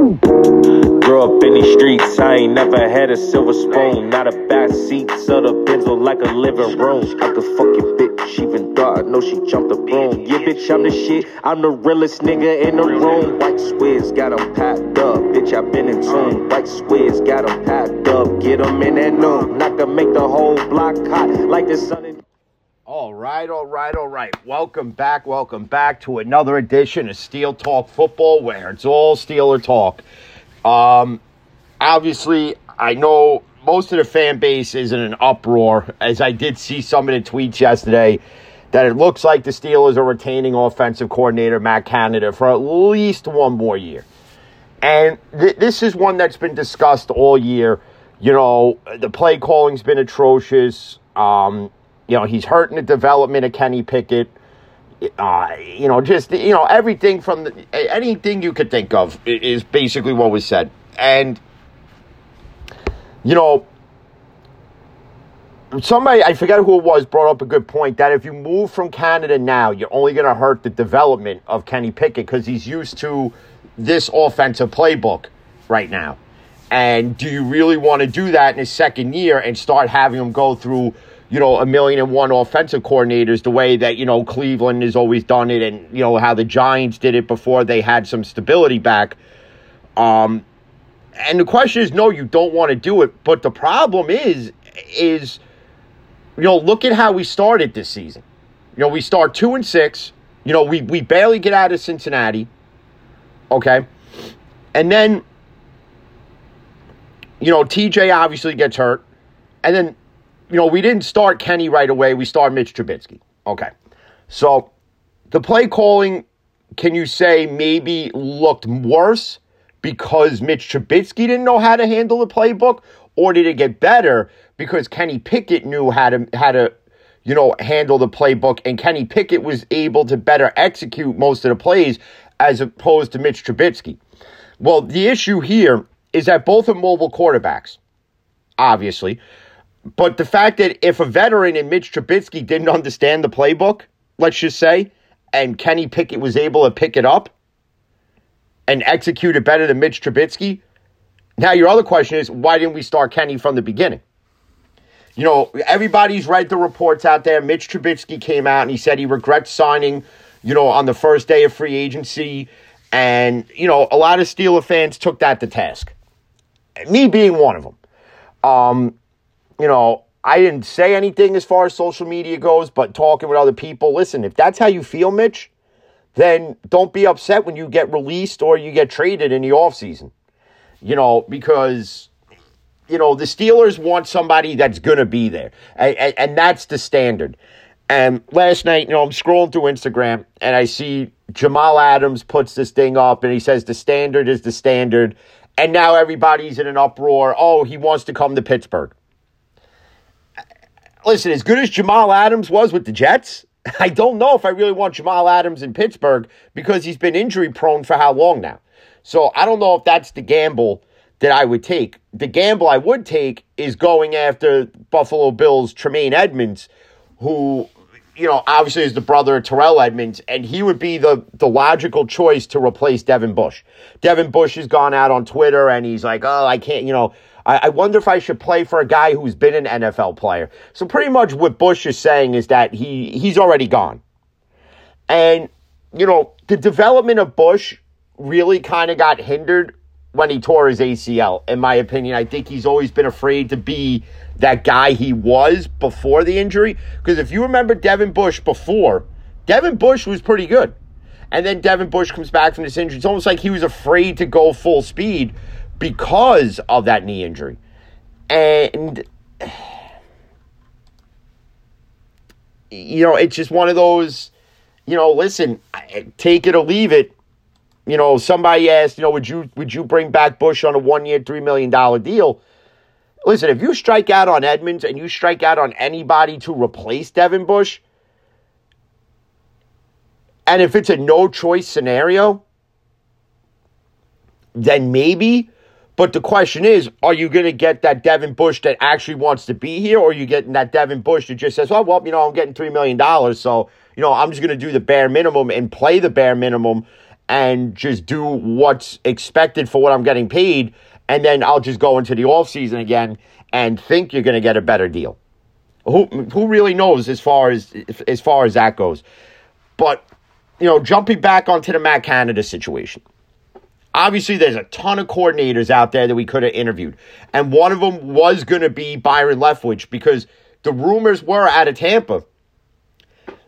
Grew up in these streets, I ain't never had a silver spoon. Not a back seat, so the benzo like a living room. I could fuck your bitch, even though I know she jumped the broom. Yeah, bitch, I'm the shit, I'm the realest nigga in the room. White squares got 'em packed up, bitch, I been in tune. White squares got 'em packed up, get 'em in that noon. Not gonna make the whole block hot like the sun in All right, all right, all right. Welcome back, welcome back to another edition of Steel Talk Football, where it's all Steeler talk. Um, obviously, I know most of the fan base is in an uproar, as I did see some of the tweets yesterday that it looks like the Steelers are retaining offensive coordinator Matt Canada for at least one more year. And th- this is one that's been discussed all year. You know, the play calling's been atrocious. Um, you know, he's hurting the development of Kenny Pickett. Uh, you know, just you know everything from the, anything you could think of is basically what was said. And you know, somebody I forget who it was brought up a good point that if you move from Canada now, you're only going to hurt the development of Kenny Pickett because he's used to this offensive playbook right now. And do you really want to do that in his second year and start having him go through, you know, a million and one offensive coordinators the way that, you know, Cleveland has always done it and, you know, how the Giants did it before they had some stability back. Um, and the question is, no, you don't want to do it. But the problem is, is, you know, look at how we started this season. You know, we start two and six. You know, we we barely get out of Cincinnati. Okay. And then, you know, TJ obviously gets hurt. And then, you know, we didn't start Kenny right away. We started Mitch Trubisky. Okay. So the play calling, can you say maybe looked worse because Mitch Trubisky didn't know how to handle the playbook? Or did it get better because Kenny Pickett knew how to how to you know handle the playbook and Kenny Pickett was able to better execute most of the plays as opposed to Mitch Trubisky? Well, the issue here is that both are mobile quarterbacks, obviously. But the fact that if a veteran in Mitch Trubisky didn't understand the playbook, let's just say, and Kenny Pickett was able to pick it up and execute it better than Mitch Trubisky, now, your other question is why didn't we start Kenny from the beginning? You know, everybody's read the reports out there. Mitch Trubisky came out and he said he regrets signing, you know, on the first day of free agency. And, you know, a lot of Steeler fans took that to task. Me being one of them. Um, you know, I didn't say anything as far as social media goes, but talking with other people, listen, if that's how you feel, Mitch, then don't be upset when you get released or you get traded in the offseason you know, because you know the Steelers want somebody that's gonna be there, and, and, and, that's the standard. And last night, you know, I'm scrolling through Instagram and I see Jamal Adams puts this thing up, and he says the standard is the standard, and now everybody's in an uproar. Oh, he wants to come to Pittsburgh. Listen, as good as Jamal Adams was with the Jets, I don't know if I really want Jamal Adams in Pittsburgh because he's been injury prone for how long now. So I don't know if that's the gamble that I would take. The gamble I would take is going after Buffalo Bills Tremaine Edmunds, who, you know, obviously is the brother of Terrell Edmunds, and he would be the, the logical choice to replace Devin Bush. Devin Bush has gone out on Twitter and he's like, oh, I can't, you know, I, I wonder if I should play for a guy who's been an NFL player. So pretty much what Bush is saying is that he he's already gone. And, you know, the development of Bush really kind of got hindered when he tore his ACL, in my opinion. I think he's always been afraid to be that guy he was before the injury. Because if you remember Devin Bush before, Devin Bush was pretty good. And then Devin Bush comes back from this injury. It's almost like he was afraid to go full speed because of that knee injury. And, you know, it's just one of those, you know, listen, take it or leave it you know, somebody asked, you know, would you would you bring back Bush on a one year, three million dollar deal? Listen, if you strike out on Edmunds and you strike out on anybody to replace Devin Bush, and if it's a no choice scenario, then maybe. But the question is, are you going to get that Devin Bush that actually wants to be here, or are you getting that Devin Bush that just says, oh, well, you know, I'm getting $3 million, so, you know, I'm just going to do the bare minimum and play the bare minimum and just do what's expected for what I'm getting paid, and then I'll just go into the off season again and think you're going to get a better deal. Who who really knows as far as as far as that goes? But you know, jumping back onto the Matt Canada situation. Obviously, there's a ton of coordinators out there that we could have interviewed, and one of them was going to be Byron Leftwich because the rumors were out of Tampa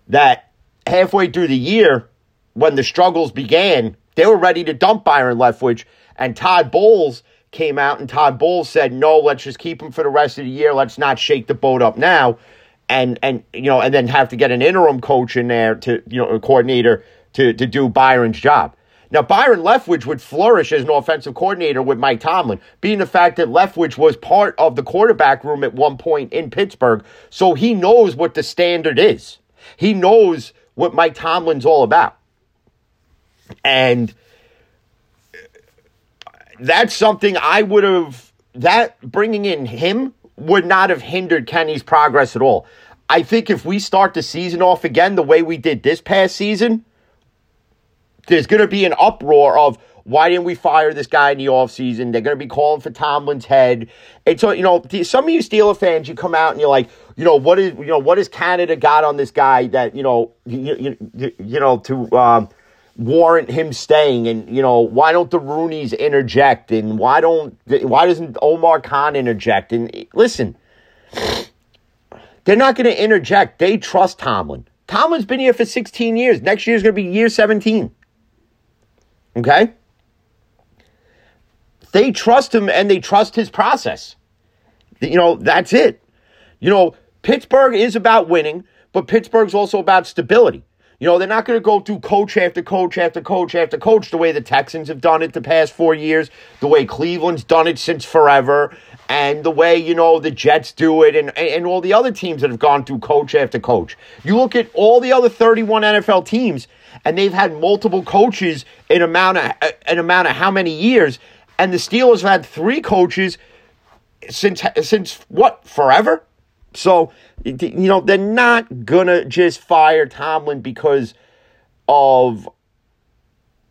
that halfway through the year, when the struggles began, they were ready to dump Byron Leftwich, and Todd Bowles came out and Todd Bowles said, "No, let's just keep him for the rest of the year. Let's not shake the boat up now." And and you know, and then have to get an interim coach in there to, you know, a coordinator to to do Byron's job. Now, Byron Leftwich would flourish as an offensive coordinator with Mike Tomlin, being the fact that Leftwich was part of the quarterback room at one point in Pittsburgh, so he knows what the standard is. He knows what Mike Tomlin's all about. And that's something I would have, that bringing in him would not have hindered Kenny's progress at all. I think if we start the season off again the way we did this past season, there's going to be an uproar of why didn't we fire this guy in the offseason? They're going to be calling for Tomlin's head. And so, you know, some of you Steeler fans, you come out and you're like, you know, what is, you know, what has Canada got on this guy that, you know, you, you, you know, to um, warrant him staying? And, you know, why don't the Rooneys interject? And why don't, why doesn't Omar Khan interject? And listen, they're not going to interject. They trust Tomlin. Tomlin's been here for 16 years. Next year's going to be year 17. Okay? They trust him and they trust his process. You know, that's it. You know, Pittsburgh is about winning, but Pittsburgh's also about stability. You know, they're not going to go through coach after coach after coach after coach the way the Texans have done it the past four years, the way Cleveland's done it since forever, and the way, you know, the Jets do it, and, and all the other teams that have gone through coach after coach. You look at all the other 31 NFL teams, and they've had multiple coaches in amount of an amount of how many years, and the Steelers have had three coaches since since what forever. So you know they're not gonna just fire Tomlin because of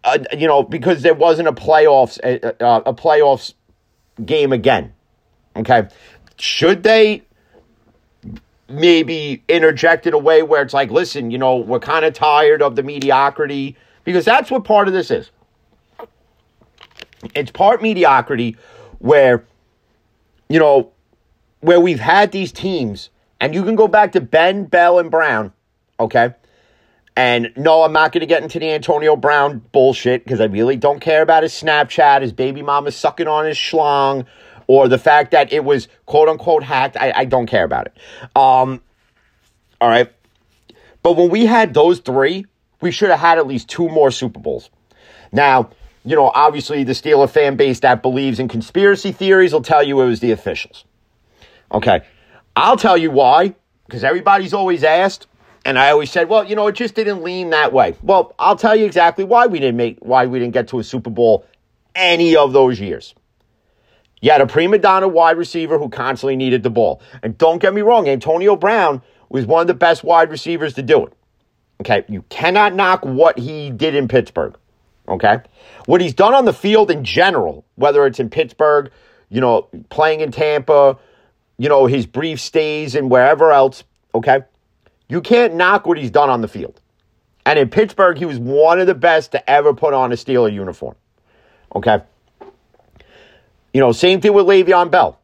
uh, you know because there wasn't a playoffs uh, a playoffs game again. Okay, should they maybe interject in a way where it's like, listen, you know, we're kind of tired of the mediocrity because that's what part of this is. It's part mediocrity where, you know, where we've had these teams, and you can go back to Ben, Bell, and Brown, okay? And no, I'm not going to get into the Antonio Brown bullshit because I really don't care about his Snapchat, his baby mama sucking on his schlong, or the fact that it was quote unquote hacked. I, I don't care about it. Um, all right. But when we had those three, we should have had at least two more Super Bowls. Now, you know, obviously the Steeler fan base that believes in conspiracy theories will tell you it was the officials. Okay. I'll tell you why, because everybody's always asked, and I always said, well, you know, it just didn't lean that way. Well, I'll tell you exactly why we didn't make why we didn't get to a Super Bowl any of those years. You had a prima donna wide receiver who constantly needed the ball. And don't get me wrong, Antonio Brown was one of the best wide receivers to do it. Okay, you cannot knock what he did in Pittsburgh. Okay, what he's done on the field in general, whether it's in Pittsburgh, you know, playing in Tampa, you know, his brief stays and wherever else, okay, you can't knock what he's done on the field. And in Pittsburgh, he was one of the best to ever put on a Steeler uniform. Okay. You know, same thing with Le'Veon Bell.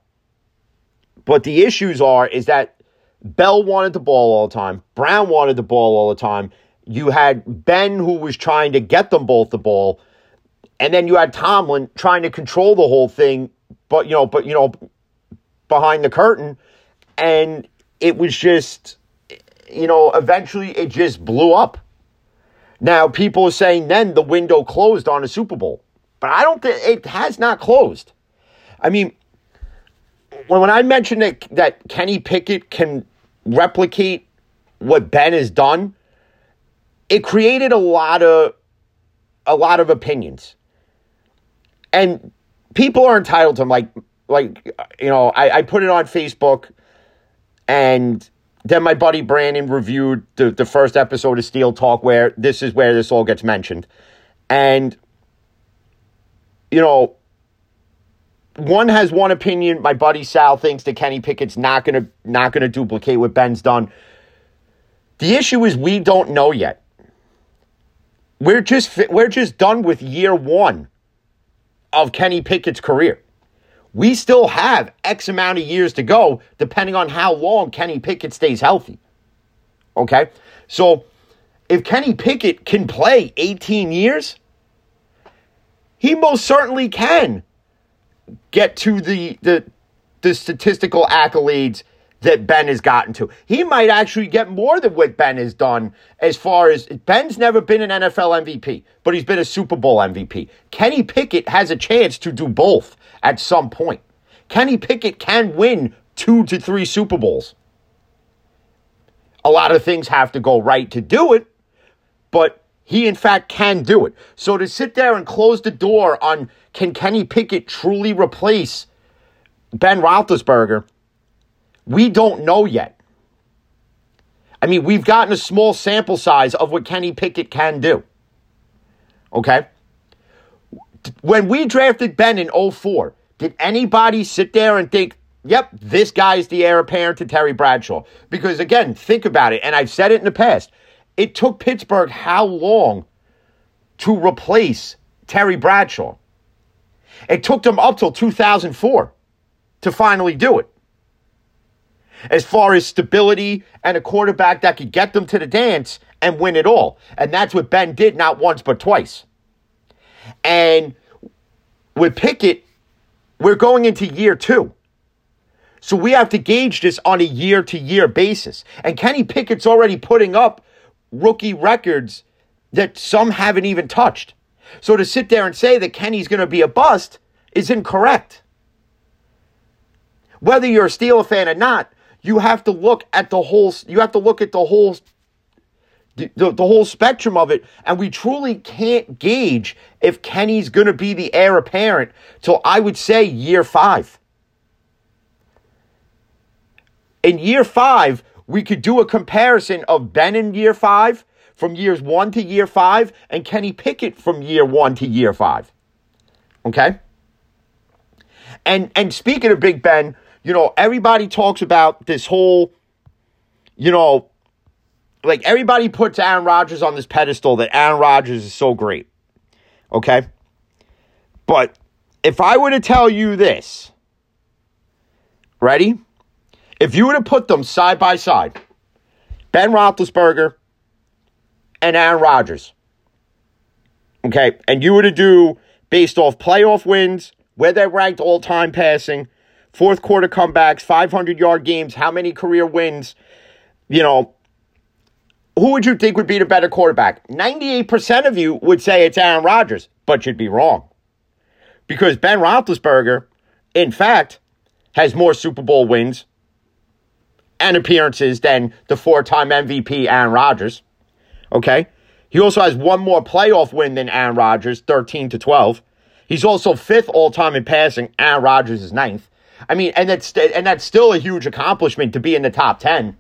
But the issues are is that Bell wanted the ball all the time. Brown wanted the ball all the time. You had Ben who was trying to get them both the ball. And then you had Tomlin trying to control the whole thing, but you know, but you know, behind the curtain. And it was just, you know, eventually it just blew up. Now people are saying then the window closed on a Super Bowl. But I don't think it has not closed. I mean, when, when I mentioned that, that Kenny Pickett can replicate what Ben has done, it created a lot of a lot of opinions. And people are entitled to. Like, like you know, I, I put it on Facebook and then my buddy Brandon reviewed the, the first episode of Steel Talk where this is where this all gets mentioned. And, you know, one has one opinion. My buddy Sal thinks that Kenny Pickett's not gonna not gonna duplicate what Ben's done. The issue is we don't know yet. We're just we're just done with year one of Kenny Pickett's career. We still have X amount of years to go, depending on how long Kenny Pickett stays healthy. Okay? So if Kenny Pickett can play 18 years, he most certainly can get to the the the statistical accolades that Ben has gotten to. He might actually get more than what Ben has done as far as Ben's never been an NFL MVP, but he's been a Super Bowl MVP. Kenny Pickett has a chance to do both at some point. Kenny Pickett can win two to three Super Bowls. A lot of things have to go right to do it, but he in fact can do it. So to sit there and close the door on can Kenny Pickett truly replace Ben Roethlisberger, we don't know yet. I mean, we've gotten a small sample size of what Kenny Pickett can do. Okay? When we drafted Ben in 04, did anybody sit there and think, yep, this guy is the heir apparent to Terry Bradshaw? Because again, think about it, and I've said it in the past. It took Pittsburgh how long to replace Terry Bradshaw? It took them up till 2004 to finally do it. As far as stability and a quarterback that could get them to the dance and win it all. And that's what Ben did not once but twice. And with Pickett, we're going into year two. So we have to gauge this on a year to year basis. And Kenny Pickett's already putting up rookie records that some haven't even touched. So to sit there and say that Kenny's going to be a bust is incorrect. Whether you're a Steeler fan or not, you have to look at the whole you have to look at the whole the, the, whole spectrum of it and we truly can't gauge if Kenny's going to be the heir apparent till I would say year 5. In year 5, we could do a comparison of Ben in year five from years one to year five and Kenny Pickett from year one to year five. Okay? And and speaking of Big Ben, you know, everybody talks about this whole, you know, like everybody puts Aaron Rodgers on this pedestal that Aaron Rodgers is so great. Okay? But if I were to tell you this, ready? If you were to put them side by side, Ben Roethlisberger and Aaron Rodgers, okay, and you were to do based off playoff wins, where they're ranked all time passing, fourth quarter comebacks, 500 yard games, how many career wins, you know, who would you think would be the better quarterback? 98% of you would say it's Aaron Rodgers, but you'd be wrong. Because Ben Roethlisberger, in fact, has more Super Bowl wins and appearances than the four time MVP Aaron Rodgers. Okay? He also has one more playoff win than Aaron Rodgers, 13 to 12. He's also fifth all time in passing. Aaron Rodgers is ninth. I mean, and that's and that's still a huge accomplishment to be in the top 10.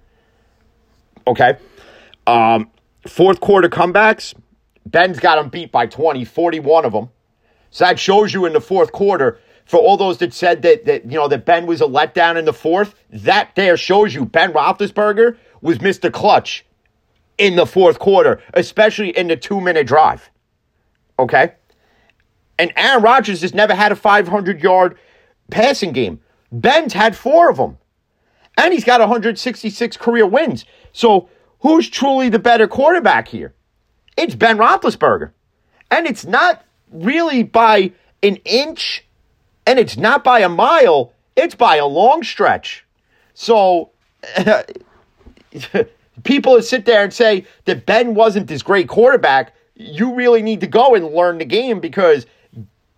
Okay? Um, fourth quarter comebacks, Ben's got them beat by 20, 41 of them. So that shows you in the fourth quarter for all those that said that that you know that Ben was a letdown in the fourth, that there shows you Ben Roethlisberger was Mr. Clutch in the fourth quarter, especially in the two minute drive. Okay, and Aaron Rodgers has never had a 500 yard passing game. Ben's had four of them, and he's got 166 career wins. So who's truly the better quarterback here? It's Ben Roethlisberger, and it's not really by an inch and it's not by a mile, it's by a long stretch. So people that sit there and say that Ben wasn't this great quarterback, you really need to go and learn the game because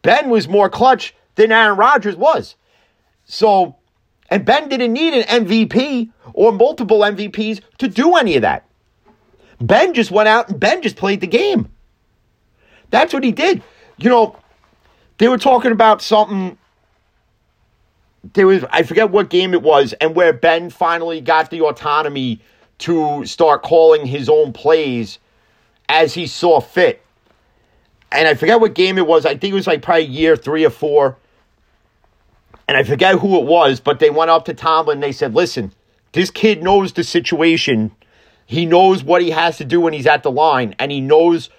Ben was more clutch than Aaron Rodgers was. So, and Ben didn't need an MVP or multiple MVPs to do any of that. Ben just went out and Ben just played the game. That's what he did. You know, they were talking about something. There was I forget what game it was, and where Ben finally got the autonomy to start calling his own plays as he saw fit. and I forget what game it was. I think it was like probably year three or four. And I forget who it was, but they went up to Tomlin and they said, listen, this kid knows the situation. He knows what he has to do when he's at the line, and he knows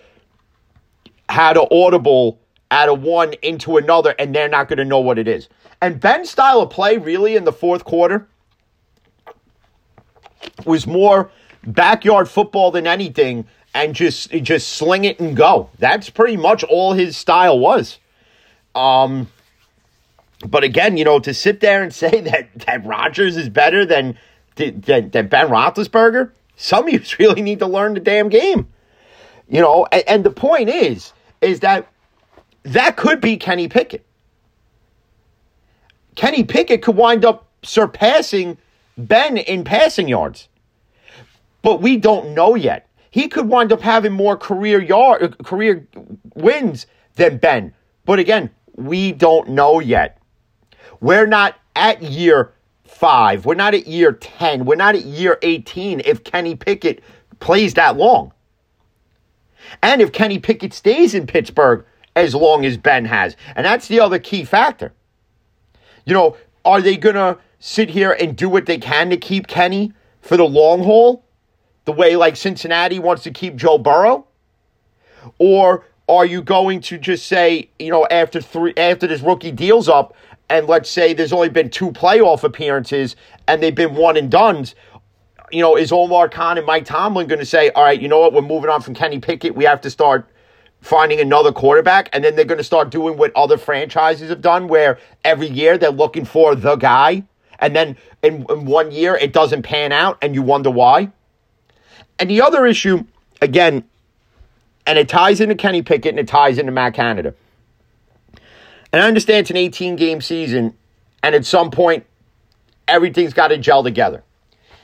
how to audible out of one into another, and they're not going to know what it is. And Ben's style of play, really, in the fourth quarter, was more backyard football than anything, and just just sling it and go. That's pretty much all his style was. Um, but again, you know, to sit there and say that that Rodgers is better than than, than Ben Roethlisberger, some of you really need to learn the damn game. You know, and, and the point is, is that that could be Kenny Pickett. Kenny Pickett could wind up surpassing Ben in passing yards. But we don't know yet. He could wind up having more career yard career wins than Ben. But again, we don't know yet. We're not at year 5. We're not at year 10. We're not at year 18 if Kenny Pickett plays that long. And if Kenny Pickett stays in Pittsburgh as long as Ben has. And that's the other key factor. You know, are they going to sit here and do what they can to keep Kenny for the long haul? The way like Cincinnati wants to keep Joe Burrow? Or are you going to just say, you know, after three after this rookie deal's up, and let's say there's only been two playoff appearances and they've been one and done's, you know, is Omar Khan and Mike Tomlin going to say, all right, you know what, we're moving on from Kenny Pickett, we have to start finding another quarterback, and then they're going to start doing what other franchises have done, where every year they're looking for the guy, and then in, in one year it doesn't pan out, and you wonder why. And the other issue, again, and it ties into Kenny Pickett and it ties into Matt Canada. And I understand it's an 18 game season, and at some point, everything's got to gel together.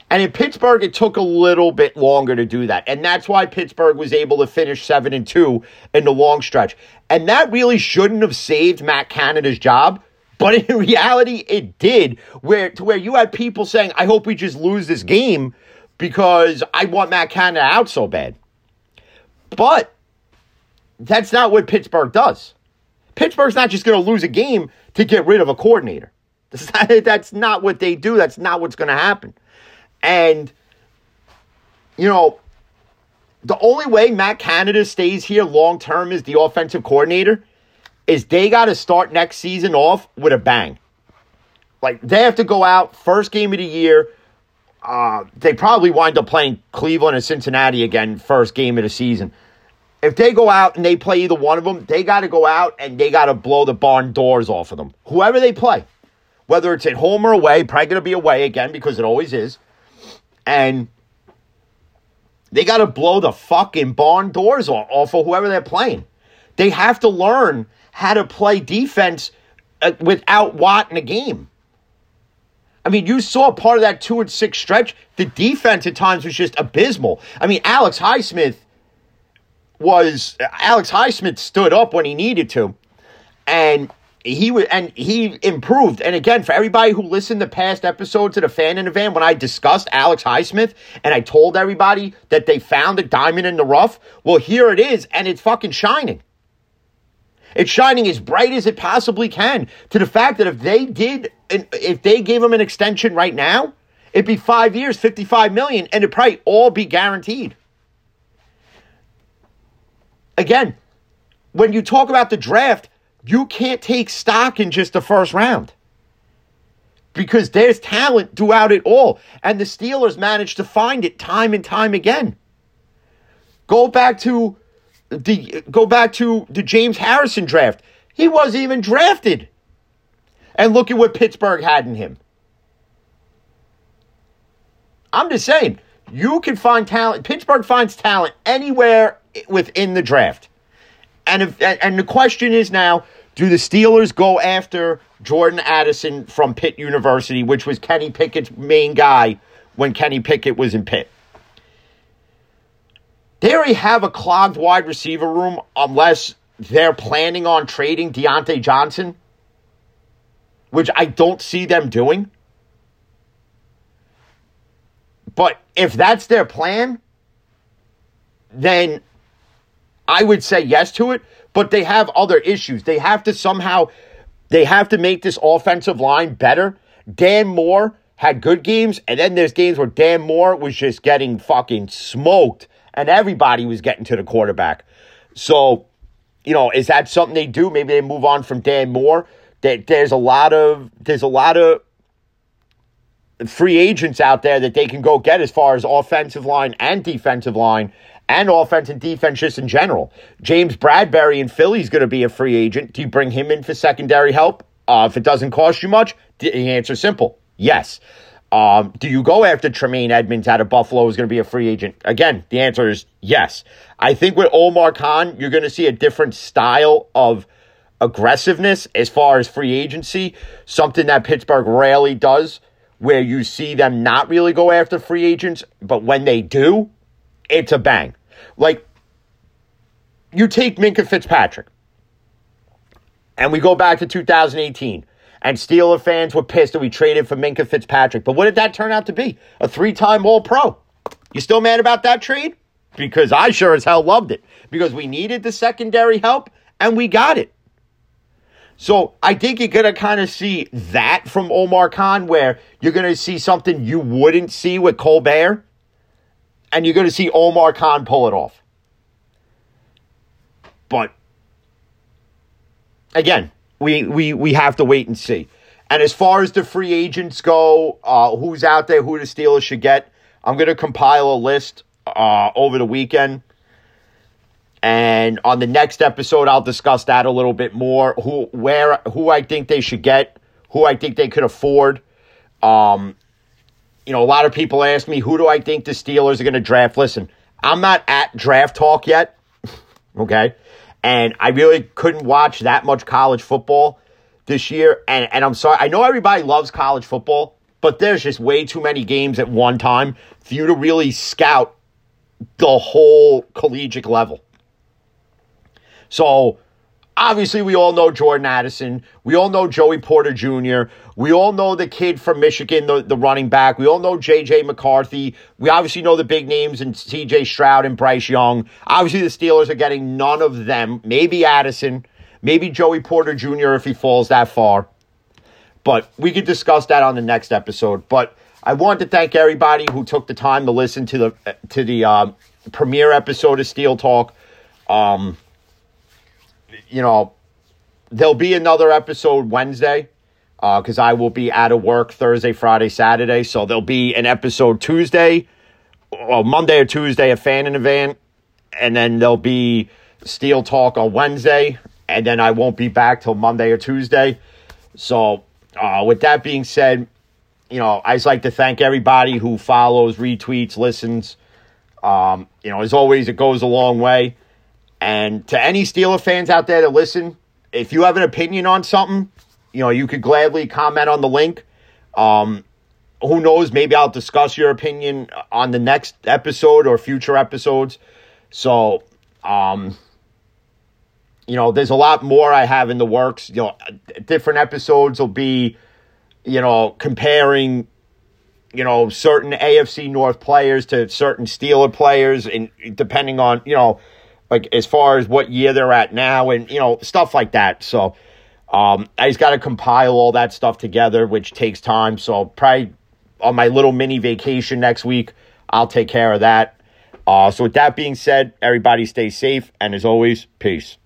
And in Pittsburgh, it took a little bit longer to do that. And that's why Pittsburgh was able to finish 7 and 2 in the long stretch. And that really shouldn't have saved Matt Canada's job. But in reality, it did. Where to where you had people saying, I hope we just lose this game because I want Matt Canada out so bad. But that's not what Pittsburgh does. Pittsburgh's not just going to lose a game to get rid of a coordinator. That's not, that's not what they do. That's not what's going to happen. And, you know, the only way Matt Canada stays here long term as the offensive coordinator is they got to start next season off with a bang. Like, they have to go out first game of the year. Uh, they probably wind up playing Cleveland and Cincinnati again, first game of the season. If they go out and they play either one of them, they got to go out and they got to blow the barn doors off of them. Whoever they play, whether it's at home or away, probably going to be away again because it always is and they got to blow the fucking barn doors off, off of whoever they're playing. They have to learn how to play defense uh, without Watt in a game. I mean, you saw part of that two and six stretch. The defense at times was just abysmal. I mean, Alex Highsmith was Alex Highsmith stood up when he needed to, and he was and he improved. And again, for everybody who listened to past episodes of the fan in the van, when I discussed Alex Highsmith and I told everybody that they found a diamond in the rough, well, here it is, and it's fucking shining. It's shining as bright as it possibly can. To the fact that if they did, if they gave him an extension right now, it'd be five years, fifty-five million, and it'd probably all be guaranteed. Again, when you talk about the draft you can't take stock in just the first round because there's talent throughout it all. And the Steelers managed to find it time and time again. Go back to the go back to the James Harrison draft. He wasn't even drafted. And look at what Pittsburgh had in him. I'm just saying, you can find talent. Pittsburgh finds talent anywhere within the draft. And if and the question is now, do the Steelers go after Jordan Addison from Pitt University, which was Kenny Pickett's main guy when Kenny Pickett was in Pitt? They already have a clogged wide receiver room unless they're planning on trading Diontae Johnson, which I don't see them doing. But if that's their plan, then I would say yes to it. but they have other issues. They have to somehow they have to make this offensive line better. Dan Moore had good games, and then there's games where Dan Moore was just getting fucking smoked, and everybody was getting to the quarterback. So, you know, is that something they do? Maybe they move on from Dan Moore. There's a lot of there's a lot of free agents out there that they can go get as far as offensive line and defensive line and offense and defense just in general. James Bradberry in Philly is going to be a free agent. Do you bring him in for secondary help? Uh, if it doesn't cost you much, the answer simple yes. Um, do you go after Tremaine Edmunds out of Buffalo who's going to be a free agent? Again, the answer is yes. I think with Omar Khan, you're going to see a different style of aggressiveness as far as free agency, something that Pittsburgh rarely does, where you see them not really go after free agents, but when they do, it's a bang. Like, you take Minkah Fitzpatrick, and we go back to 2018 and Steeler fans were pissed that we traded for Minkah Fitzpatrick. But what did that turn out to be? A three time All Pro. You still mad about that trade? Because I sure as hell loved it. Because we needed the secondary help and we got it. So I think you're going to kind of see that from Omar Khan, where you're going to see something you wouldn't see with Colbert. And you're going to see Omar Khan pull it off. But again, we we we have to wait and see. And as far as the free agents go, uh, who's out there, who the Steelers should get, I'm going to compile a list uh, over the weekend. And on the next episode, I'll discuss that a little bit more. Who, where, who I think they should get, who I think they could afford. Um, you know, a lot of people ask me, who do I think the Steelers are going to draft? Listen, I'm not at draft talk yet. okay. And I really couldn't watch that much college football this year. And, and I'm sorry, I know everybody loves college football, but there's just way too many games at one time for you to really scout the whole collegiate level. So obviously we all know Jordan Addison. We all know Joey Porter Jr. We all know the kid from Michigan, the, the running back. We all know J.J. McCarthy. We obviously know the big names and C.J. Stroud and Bryce Young. Obviously the Steelers are getting none of them. Maybe Addison. Maybe Joey Porter Jr. if he falls that far. But we could discuss that on the next episode. But I want to thank everybody who took the time to listen to the to the uh, premiere episode of Steel Talk. Um, you know, there'll be another episode Wednesday because uh, I will be out of work Thursday, Friday, Saturday. So there'll be an episode Tuesday, or Monday or Tuesday, a fan in a van, and then there'll be Steel Talk on Wednesday, and then I won't be back till Monday or Tuesday. So, uh, with that being said, you know, I just like to thank everybody who follows, retweets, listens. Um, you know, as always, it goes a long way. And to any Steeler fans out there that listen, if you have an opinion on something, you know, you could gladly comment on the link. Um, who knows? Maybe I'll discuss your opinion on the next episode or future episodes. So, um, you know, there's a lot more I have in the works. You know, different episodes will be, you know, comparing, you know, certain AFC North players to certain Steeler players, and depending on, you know, like as far as what year they're at now and you know stuff like that. So um, i just got to compile all that stuff together which takes time. So probably on my little mini vacation next week i'll take care of that. Uh, so with that being said everybody stay safe and as always peace